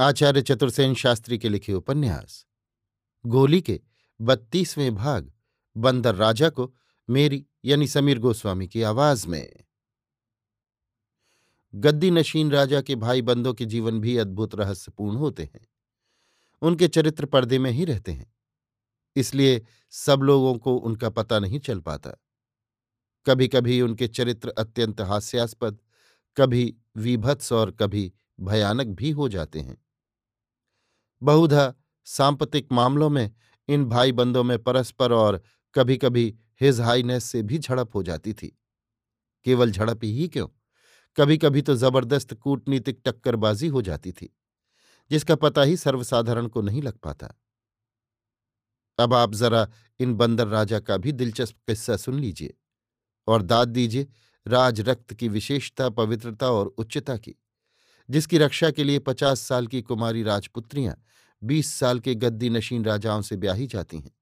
आचार्य चतुर्सेन शास्त्री के लिखे उपन्यास। गोली के बत्तीसवें भाग, बंदर राजा को मेरी यानी समीर गोस्वामी की आवाज़ में। गद्दी नशीन राजा के भाई बंदों के जीवन भी अद्भुत रहस्यपूर्ण होते हैं। उनके चरित्र पर्दे में ही रहते हैं। इसलिए सब लोगों को उनका पता नहीं चल पाता। कभी कभी उनके चरित्र अत्यंत हास्यास्पद, कभी विभत्स और कभी भयानक भी हो जाते हैं। बहुधा सांपतिक मामलों में इन भाई बंदों में परस्पर और कभी कभी हिज हाईनेस से भी झड़प हो जाती थी। केवल झड़प ही क्यों? कभी कभी तो ज़बरदस्त कूटनीतिक टक्करबाजी हो जाती थी, जिसका पता ही सर्वसाधारण को नहीं लग पाता। अब आप जरा इन बंदर राजा का भी दिलचस्प किस्सा सुन लीजिए और दाद दीजिए राज रक्त की विशेषता, पवित्रता और उच्चता की। जिसकी रक्षा के लिए पचास साल की कुमारी राजपुत्रियाँ बीस साल के गद्दी नशीन राजाओं से ब्याही जाती हैं।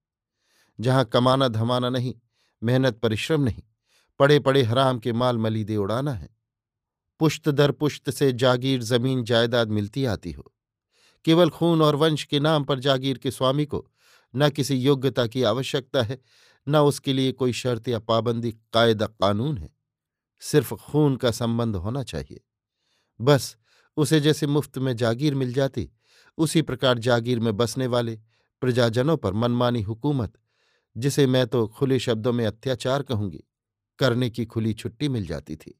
जहाँ कमाना धमाना नहीं, मेहनत परिश्रम नहीं पड़े पड़े हराम के माल मलीदे उड़ाना है। पुश्त दर पुश्त से जागीर ज़मीन जायदाद मिलती आती हो। केवल खून और वंश के नाम पर जागीर के स्वामी को न किसी योग्यता की आवश्यकता है, न उसके लिए कोई शर्त या पाबंदी कायदा कानून है। सिर्फ़ खून का संबंध होना चाहिए। बस उसे जैसे मुफ़्त में जागीर मिल जाती। उसी प्रकार जागीर में बसने वाले प्रजाजनों पर मनमानी हुकूमत, जिसे मैं तो खुले शब्दों में अत्याचार कहूँगी, करने की खुली छुट्टी मिल जाती थी।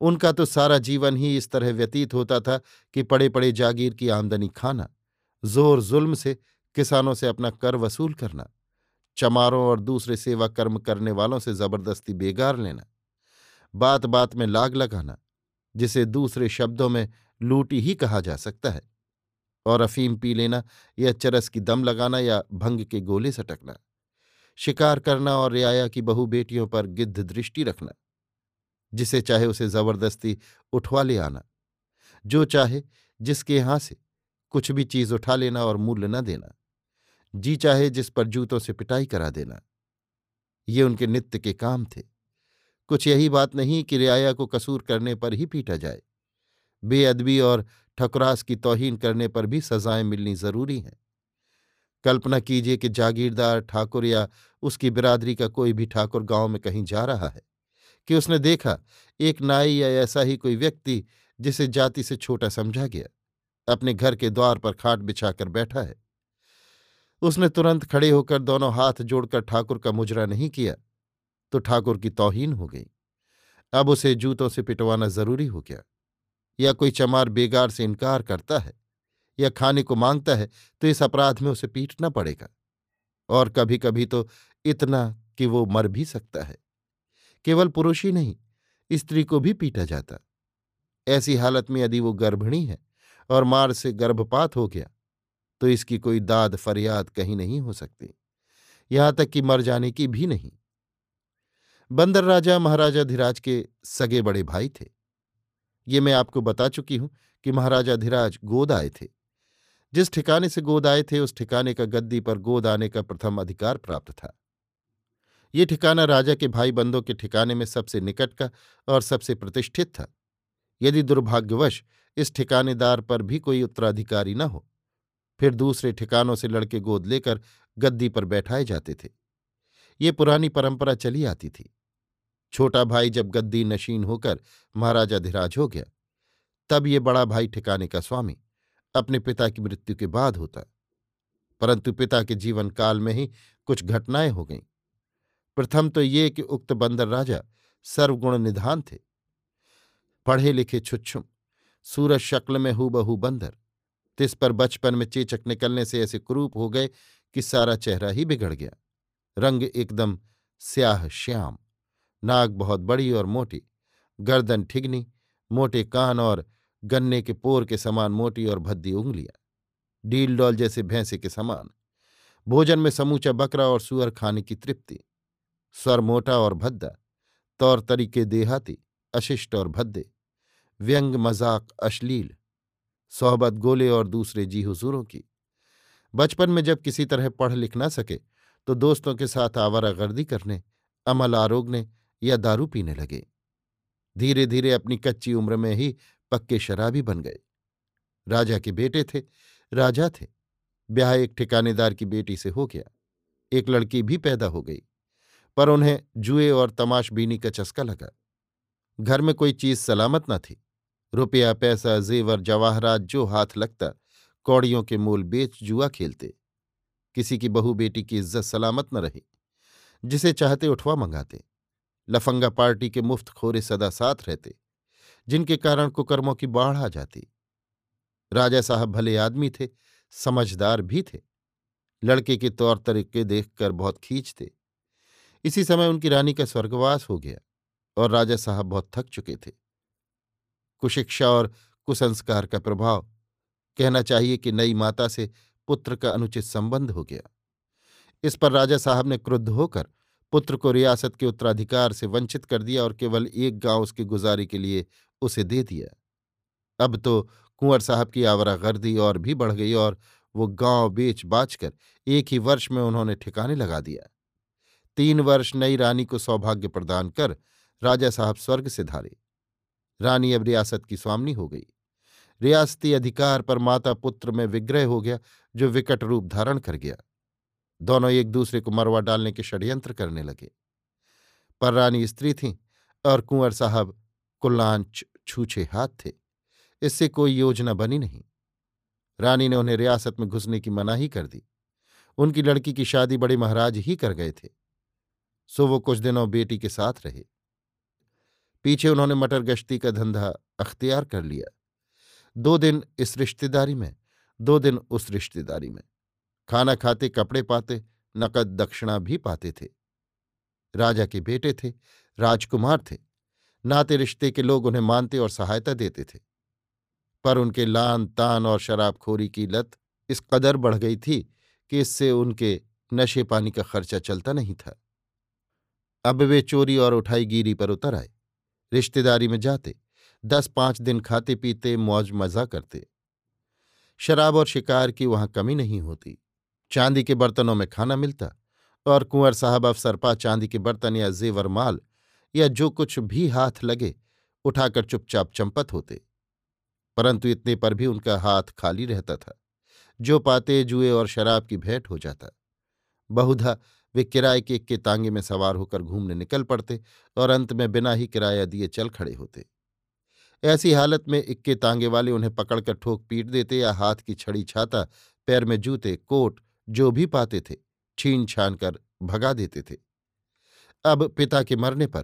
उनका तो सारा जीवन ही इस तरह व्यतीत होता था कि पड़े पड़े जागीर की आमदनी खाना, ज़ोर जुल्म से किसानों से अपना कर वसूल करना, चमारों और दूसरे सेवा कर्म करने वालों से ज़बरदस्ती बेगार लेना बात बात में लाग लगाना जिसे दूसरे शब्दों में लूटी ही कहा जा सकता है। और अफीम पी लेना या चरस की दम लगाना या भंग के गोले सटकना। शिकार करना और रियाया की बहु बेटियों पर गिद्ध दृष्टि रखना। जिसे चाहे उसे ज़बरदस्ती उठवा ले आना। जो चाहे, जिसके यहाँ से कुछ भी चीज़ उठा लेना और मूल्य न देना। जी चाहे, जिस पर जूतों से पिटाई करा देना। ये उनके नित्य के काम थे। कुछ यही बात नहीं कि रियाया को कसूर करने पर ही पीटा जाए। बेअदबी और ठकुरास की तोहीन करने पर भी सजाएँ मिलनी ज़रूरी हैं। कल्पना कीजिए कि जागीरदार ठाकुर या उसकी बिरादरी का कोई भी ठाकुर गाँव में कहीं जा रहा है, कि उसने देखा एक नाई या ऐसा ही कोई व्यक्ति जिसे जाति से छोटा समझा गया, अपने घर के द्वार पर खाट बिछाकर बैठा है। उसने तुरंत खड़े होकर दोनों हाथ जोड़कर ठाकुर का मुजरा नहीं किया। तो ठाकुर की तौहीन हो गई। अब उसे जूतों से पिटवाना ज़रूरी हो गया। या कोई चमार बेगार से इनकार करता है, या खाने को माँगता है तो इस अपराध में उसे पीटना पड़ेगा। और कभी कभी तो इतना कि वो मर भी सकता है। केवल पुरुष ही नहीं, स्त्री को भी पीटा जाता। ऐसी हालत में यदि वो गर्भिणी है और मार से गर्भपात हो गया तो इसकी कोई दाद फरियाद कहीं नहीं हो सकती। यहाँ तक कि मर जाने की भी नहीं। बंदर राजा महाराजा धीराज के सगे बड़े भाई थे। ये मैं आपको बता चुकी हूँ कि महाराजा धीराज गोद आए थे। जिस ठिकाने से गोद आए थे, उस ठिकाने का गद्दी पर गोद आने का प्रथम अधिकार प्राप्त था। ये ठिकाना राजा के भाई बंदों के ठिकाने में सबसे निकट का और सबसे प्रतिष्ठित था। यदि दुर्भाग्यवश इस ठिकानेदार पर भी कोई उत्तराधिकारी न हो, फिर दूसरे ठिकानों से लड़के गोद लेकर गद्दी पर बैठाए जाते थे। ये पुरानी परंपरा चली आती थी। छोटा भाई जब गद्दी नशीन होकर महाराजा धिराज हो गया, तब ये बड़ा भाई ठिकाने का स्वामी अपने पिता की मृत्यु के बाद होता, परंतु पिता के जीवन काल में ही कुछ घटनाएँ हो गईं। प्रथम तो ये कि उक्त बंदर राजा सर्वगुण निधान थे। पढ़े लिखे छुच्छुम, सूरज शक्ल में हूबहू बंदर, तिस पर बचपन में चेचक निकलने से ऐसे क्रूप हो गए कि सारा चेहरा ही बिगड़ गया। रंग एकदम स्याह श्याम नाक बहुत बड़ी और मोटी, गर्दन ठिगनी, मोटे कान और गन्ने के पोर के समान मोटी और भद्दी उंगलियाँ डील डॉल जैसे भैंसे के समान। भोजन में समूचा बकरा और सुअर खाने की तृप्ति, स्वर मोटा और भद्दा, तौर तरीके देहाती, अशिष्ट और भद्दे, व्यंग, मज़ाक, अश्लील, सोहबत गोले और दूसरे जी हुजूरों की। बचपन में जब किसी तरह पढ़ लिख ना सके तो दोस्तों के साथ आवारागर्दी करने, अमल आरोगने या दारू पीने लगे। धीरे धीरे अपनी कच्ची उम्र में ही पक्के शराबी बन गए। राजा के बेटे थे, राजा थे। ब्याह एक ठिकानेदार की बेटी से हो गया। एक लड़की भी पैदा हो गई, पर उन्हें जुए और तमाशबीनी का चस्का लगा। घर में कोई चीज़ सलामत न थी। रुपया, पैसा, जेवर, जवाहरात, जो हाथ लगता, कौड़ियों के मूल बेच जुआ खेलते। किसी की बहू बेटी की इज़्ज़त सलामत न रही, जिसे चाहते उठवा मंगाते। लफंगा पार्टी के मुफ़्त खोरे सदा साथ रहते, जिनके कारण कुकर्मों की बाढ़ आ जाती। राजा साहब भले आदमी थे, समझदार भी थे। लड़के के तौर तरीके देखकर बहुत खींचते। इसी समय उनकी रानी का स्वर्गवास हो गया और राजा साहब बहुत थक चुके थे। कुशिक्षा और कुसंस्कार का प्रभाव, कहना चाहिए कि नई माता से पुत्र का अनुचित संबंध हो गया। इस पर राजा साहब ने क्रुद्ध होकर पुत्र को रियासत के उत्तराधिकार से वंचित कर दिया और केवल एक गाँव उसकी गुजारी के लिए उसे दे दिया। अब तो कुंवर साहब की आवारागर्दी और भी बढ़ गई और वो गाँव बेच बाच कर एक ही वर्ष में उन्होंने ठिकाने लगा दिया। तीन वर्ष नई रानी को सौभाग्य प्रदान कर राजा साहब स्वर्ग से धारे। रानी अब रियासत की स्वामनी हो गई। रियासती अधिकार पर माता पुत्र में विग्रह हो गया, जो विकट रूप धारण कर गया। दोनों एक दूसरे को मरवा डालने के षड्यंत्र करने लगे। पर रानी स्त्री थी और कुंवर साहब कुल्लांच छूछे हाथ थे, इससे कोई योजना बनी नहीं। रानी ने उन्हें रियासत में घुसने की मनाही कर दी। उनकी लड़की की शादी बड़े महाराज ही कर गए थे। सो वो कुछ दिनों बेटी के साथ रहे। पीछे उन्होंने मटर गश्ती का धंधा अख्तियार कर लिया। दो दिन इस रिश्तेदारी में, दो दिन उस रिश्तेदारी में। खाना खाते, कपड़े पाते, नकद दक्षिणा भी पाते थे। राजा के बेटे थे, राजकुमार थे। नाते रिश्ते के लोग उन्हें मानते और सहायता देते थे। पर उनके लान, तान और शराबखोरी की लत इस कदर बढ़ गई थी कि इससे उनके नशे पानी का खर्चा चलता नहीं था। अब वे चोरी और उठाई गिरी पर उतर आए। रिश्तेदारी में जाते दस पाँच दिन खाते पीते मौज मज़ा करते। शराब और शिकार की वहाँ कमी नहीं होती। चांदी के बर्तनों में खाना मिलता और कुंवर साहब अफसरपा चांदी के बर्तन या जेवर माल या जो कुछ भी हाथ लगे उठाकर चुपचाप चंपत होते। परंतु इतने पर भी उनका हाथ खाली रहता था। जो पाते, जुए और शराब की भेंट हो जाता। बहुधा वे किराए के इक्के तांगे में सवार होकर घूमने निकल पड़ते और अंत में बिना ही किराया दिए चल खड़े होते। ऐसी हालत में इक्के तांगे वाले उन्हें पकड़कर ठोक पीट देते या हाथ की छड़ी छाता पैर में जूते, कोट जो भी पाते थे छीन छान कर भगा देते थे। अब पिता के मरने पर,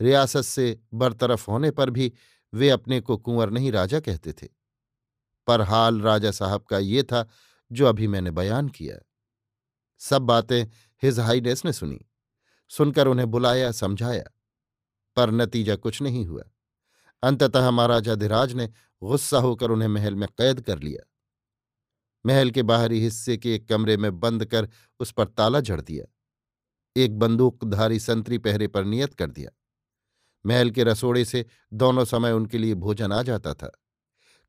रियासत से बरतरफ होने पर भी वे अपने को कुंवर नहीं राजा कहते थे। पर हाल राजा साहब का ये था, जो अभी मैंने बयान किया। सब बातें हिज हाईनेस ने सुनी, सुनकर उन्हें बुलाया, समझाया, पर नतीजा कुछ नहीं हुआ। अंततः महाराजा धिराज ने गुस्सा होकर उन्हें महल में कैद कर लिया। महल के बाहरी हिस्से के एक कमरे में बंद कर उस पर ताला जड़ दिया। एक बंदूकधारी संतरी पहरे पर नियत कर दिया। महल के रसोड़े से दोनों समय उनके लिए भोजन आ जाता था।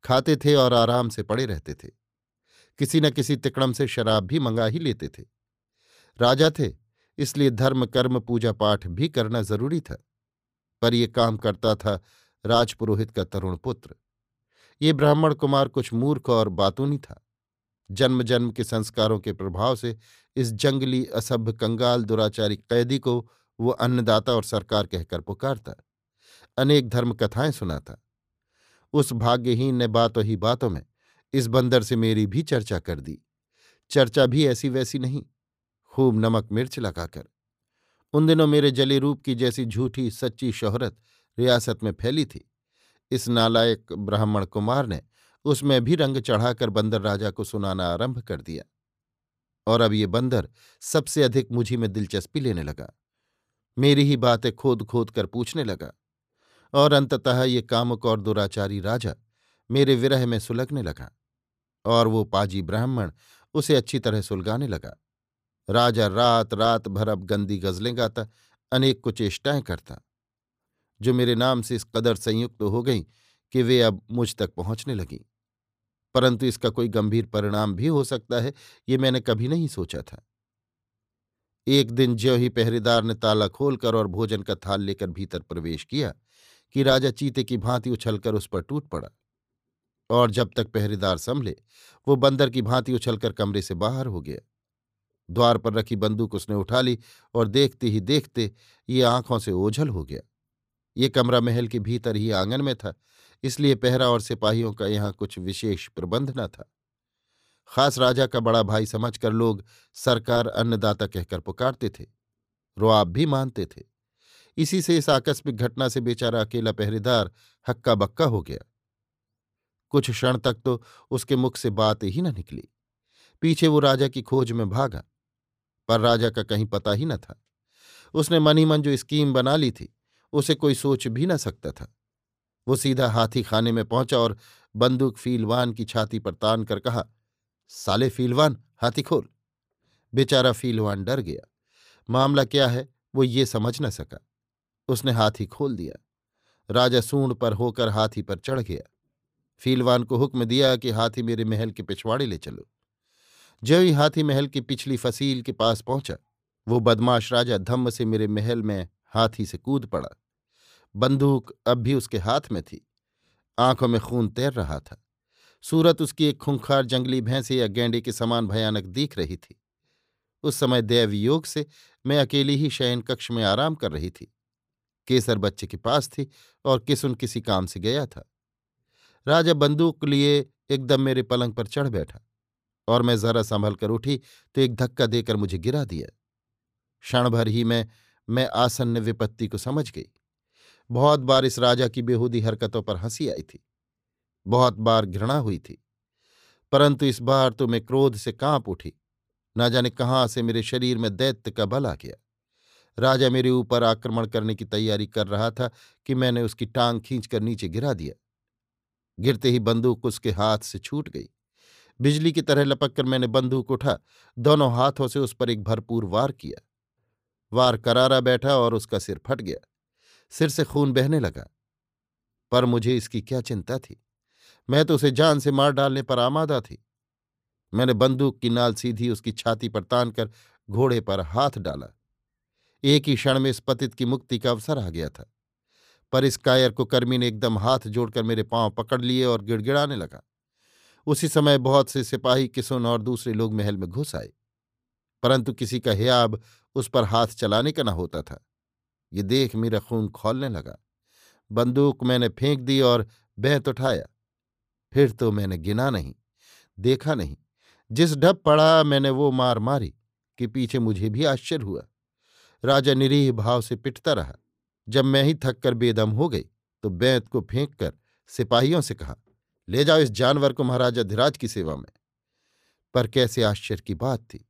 खाते थे और आराम से पड़े रहते थे। किसी न किसी तिकड़म से शराब भी मंगा ही लेते थे। राजा थे, इसलिए धर्म, कर्म, पूजा पाठ भी करना ज़रूरी था। पर यह काम करता था राजपुरोहित का तरुण पुत्र। ये ब्राह्मण कुमार कुछ मूर्ख और बातूनी था। जन्म जन्म के संस्कारों के प्रभाव से इस जंगली असभ्य कंगाल दुराचारी कैदी को वो अन्नदाता और सरकार कहकर पुकारता। अनेक धर्म कथाएँ सुनाता। उस भाग्यहीन ने बातों ही बातों में इस बंदर से मेरी भी चर्चा कर दी। चर्चा भी ऐसी वैसी नहीं, खूब नमक मिर्च लगाकर। उन दिनों मेरे जले रूप की जैसी झूठी सच्ची शोहरत रियासत में फैली थी। इस नालायक ब्राह्मण कुमार ने उसमें भी रंग चढ़ाकर बंदर राजा को सुनाना आरंभ कर दिया। और अब ये बंदर सबसे अधिक मुझी में दिलचस्पी लेने लगा। मेरी ही बातें खोद खोद कर पूछने लगा। और अंततः ये कामुक और दुराचारी राजा मेरे विरह में सुलगने लगा। और वो पाजी ब्राह्मण उसे अच्छी तरह सुलगाने लगा। राजा रात रात भर अब गंदी गजलें गाता, अनेक कुचेष्टाएँ करता। जो मेरे नाम से इस कदर संयुक्त तो हो गई कि वे अब मुझ तक पहुँचने लगीं। परंतु इसका कोई गंभीर परिणाम भी हो सकता है, ये मैंने कभी नहीं सोचा था। एक दिन ज्यो ही पहरेदार ने ताला खोलकर और भोजन का थाल लेकर भीतर प्रवेश किया, कि राजा चीते की भांति उछलकर उस पर टूट पड़ा। और जब तक पहरेदार संभले, वो बंदर की भांति उछलकर कमरे से बाहर हो गया। द्वार पर रखी बंदूक उसने उठा ली और देखते ही देखते ये आँखों से ओझल हो गया। ये कमरा महल के भीतर ही आँगन में था इसलिए पहरा और सिपाहियों का यहाँ कुछ विशेष प्रबंध न था। खास राजा का बड़ा भाई समझकर लोग सरकार अन्नदाता कहकर पुकारते थे। रुआब भी मानते थे। इसी से इस आकस्मिक घटना से बेचारा अकेला पहरेदार हक्का बक्का हो गया। कुछ क्षण तक तो उसके मुख से बात ही न निकली। पीछे वो राजा की खोज में भागा, पर राजा का कहीं पता ही न था। उसने मन ही मन जो स्कीम बना ली थी, उसे कोई सोच भी न सकता था। वो सीधा हाथी खाने में पहुँचा और बंदूक फीलवान की छाती पर तान कर कहा, साले फीलवान हाथी खोल बेचारा फीलवान डर गया। मामला क्या है, वो ये समझ न सका। उसने हाथी खोल दिया। राजा सूंड पर होकर हाथी पर चढ़ गया। फीलवान को हुक्म दिया कि हाथी मेरे महल के पिछवाड़े ले चलो। जो ही हाथी महल की पिछली फसील के पास पहुँचा, वो बदमाश राजा धम्म से मेरे महल में हाथी से कूद पड़ा। बंदूक अब भी उसके हाथ में थी। आँखों में खून तैर रहा था। सूरत उसकी एक खुंखार जंगली भैंसे या गेंडे के समान भयानक दिख रही थी। उस समय दैव योग से मैं अकेली ही शयन कक्ष में आराम कर रही थी। केसर बच्चे के पास थी और किसुन किसी काम से गया था। राजा बंदूक लिए एकदम मेरे पलंग पर चढ़ बैठा और मैं जरा संभल कर उठी तो एक धक्का देकर मुझे गिरा दिया। क्षण भर ही में, मैं आसन्न विपत्ति को समझ गई। बहुत बार इस राजा की बेहूदी हरकतों पर हँसी आई थी। बहुत बार घृणा हुई थी। परंतु इस बार तो मैं क्रोध से काँप उठी। ना जाने कहाँ से मेरे शरीर में दैत्य का बल आ गया। राजा मेरे ऊपर आक्रमण करने की तैयारी कर रहा था कि मैंने उसकी टांग खींचकर नीचे गिरा दिया। गिरते ही बंदूक उसके हाथ से छूट गई। बिजली की तरह लपक कर मैंने बंदूक उठा, दोनों हाथों से उस पर एक भरपूर वार किया। वार करारा बैठा और उसका सिर फट गया। सिर से खून बहने लगा। पर मुझे इसकी क्या चिंता थी? मैं तो उसे जान से मार डालने पर आमादा थी। मैंने बंदूक की नाल सीधी उसकी छाती पर तान कर घोड़े पर हाथ डाला। एक ही क्षण में इस पतित की मुक्ति का अवसर आ गया था। पर इस कायर को कर्मी ने एकदम हाथ जोड़कर मेरे पाँव पकड़ लिए और गिड़गिड़ाने लगा। उसी समय बहुत से सिपाही किसुन और दूसरे लोग महल में घुस आए। परंतु किसी का हियाब उस पर हाथ चलाने का न होता था। ये देख मेरा खून खोलने लगा। बंदूक मैंने फेंक दी और बेहत उठाया। फिर तो मैंने गिना नहीं, देखा नहीं। जिस ढप पड़ा मैंने वो मार मारी कि पीछे मुझे भी आश्चर्य हुआ। राजा निरीह भाव से पिटता रहा। जब मैं ही थक कर बेदम हो गई तो बैंत को फेंक कर सिपाहियों से कहा, ले जाओ इस जानवर को महाराजा धीराज की सेवा में। पर कैसे आश्चर्य की बात थी।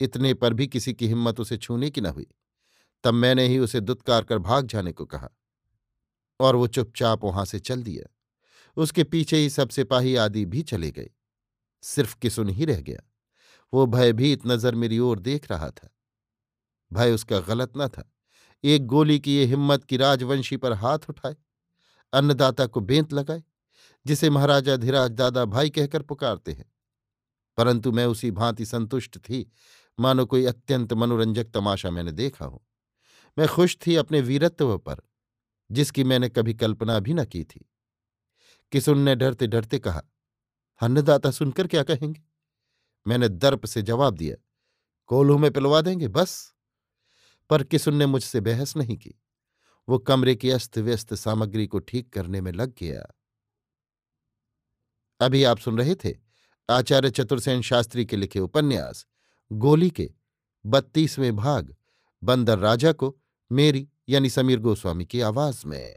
इतने पर भी किसी की हिम्मत उसे छूने की न हुई। तब मैंने ही उसे दुत्कार कर भाग जाने को कहा और वो चुपचाप वहाँ से चल दिया। उसके पीछे ही सब सिपाही आदि भी चले गए। सिर्फ़ किसुन ही रह गया। वो भयभीत नज़र मेरी ओर देख रहा था। भय उसका गलत न था। एक गोली की ये हिम्मत की राजवंशी पर हाथ उठाए। अन्नदाता को बेंत लगाए, जिसे महाराजा धीराज दादा भाई कहकर पुकारते हैं। परंतु मैं उसी भांति संतुष्ट थी। मानो कोई अत्यंत मनोरंजक तमाशा मैंने देखा हो। मैं खुश थी अपने वीरत्व पर, जिसकी मैंने कभी कल्पना भी न की थी। किसुन ने डरते डरते कहा अन्नदाता सुनकर क्या कहेंगे? मैंने दर्प से जवाब दिया, कोल्हू में पिलवा देंगे, बस। पर किसुन ने मुझसे बहस नहीं की। वो कमरे की अस्त व्यस्त सामग्री को ठीक करने में लग गया। अभी आप सुन रहे थे आचार्य चतुर्सेन शास्त्री के लिखे उपन्यास, गोली के बत्तीसवें भाग। बंदर राजा को मेरी यानी समीर गोस्वामी की आवाज़ में।